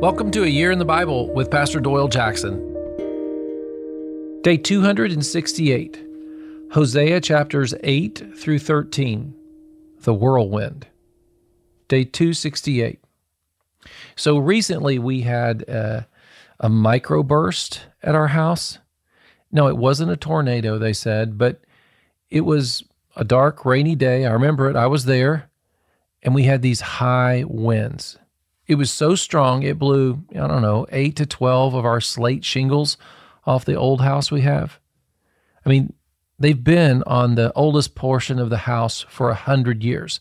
Welcome to A Year in the Bible with Pastor Doyle Jackson. Day 268, Hosea chapters 8 through 13, The Whirlwind. Day 268. So recently we had a, a microburst at our house. No, it wasn't a tornado, they said, but it was a dark, rainy day. I remember it. I was there, and we had these high winds. It was so strong, it blew, I don't know, eight to 12 of our slate shingles off the old house we have. I mean, they've been on the oldest portion of the house for a hundred years.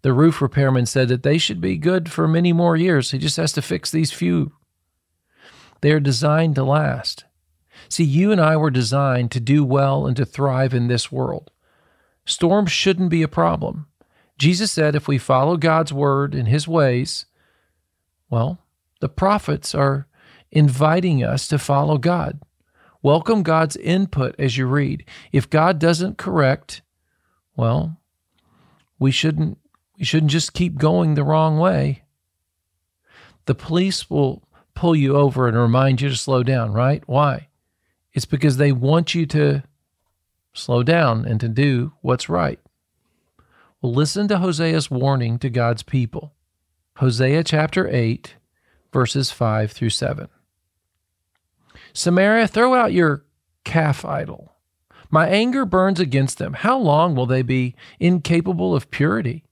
The roof repairman said that they should be good for many more years. He just has to fix these few. They are designed to last. See, you and I were designed to do well and to thrive in this world. Storms shouldn't be a problem. Jesus said if we follow God's word and his ways, well, the prophets are inviting us to follow God. Welcome God's input as you read. If God doesn't correct, well, we shouldn't we shouldn't just keep going the wrong way. The police will pull you over and remind you to slow down, right? Why? It's because they want you to slow down and to do what's right. Well, listen to Hosea's warning to God's people. Hosea chapter 8, verses 5 through 7. Samaria, throw out your calf idol. My anger burns against them. How long will they be incapable of purity?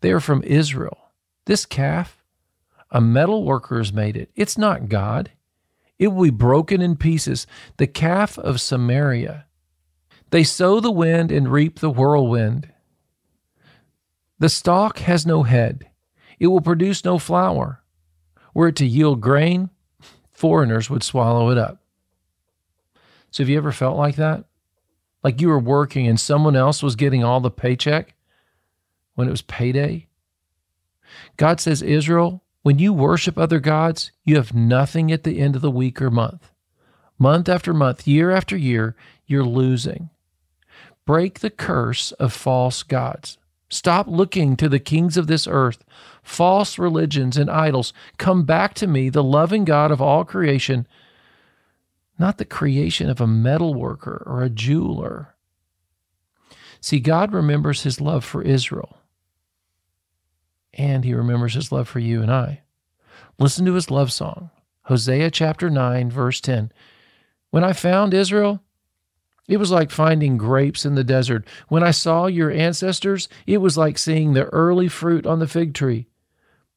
They are from Israel. This calf, a metal worker has made it. It's not God. It will be broken in pieces. The calf of Samaria. They sow the wind and reap the whirlwind. The stalk has no head. It will produce no flour. Were it to yield grain, foreigners would swallow it up. So, have you ever felt like that? Like you were working and someone else was getting all the paycheck when it was payday? God says, Israel, when you worship other gods, you have nothing at the end of the week or month. Month after month, year after year, you're losing. Break the curse of false gods. Stop looking to the kings of this earth, false religions, and idols. Come back to me, the loving God of all creation, not the creation of a metal worker or a jeweler. See, God remembers his love for Israel, and he remembers his love for you and I. Listen to his love song, Hosea chapter 9, verse 10. When I found Israel, it was like finding grapes in the desert. When I saw your ancestors, it was like seeing the early fruit on the fig tree.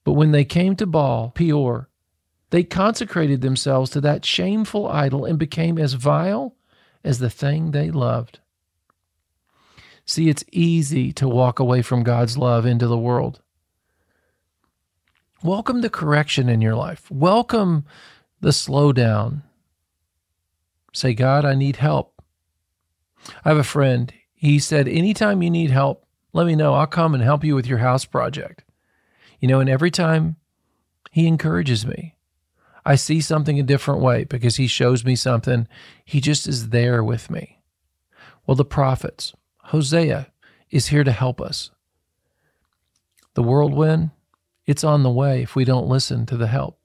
But when they came to Baal, Peor, they consecrated themselves to that shameful idol and became as vile as the thing they loved. See, it's easy to walk away from God's love into the world. Welcome the correction in your life. Welcome the slowdown. Say, God, I need help. I have a friend. He said, Anytime you need help, let me know. I'll come and help you with your house project. You know, and every time he encourages me, I see something a different way because he shows me something. He just is there with me. Well, the prophets, Hosea, is here to help us. The whirlwind, it's on the way if we don't listen to the help.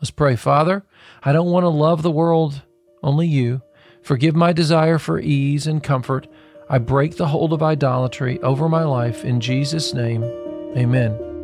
Let's pray. Father, I don't want to love the world, only you. Forgive my desire for ease and comfort. I break the hold of idolatry over my life in Jesus' name. Amen.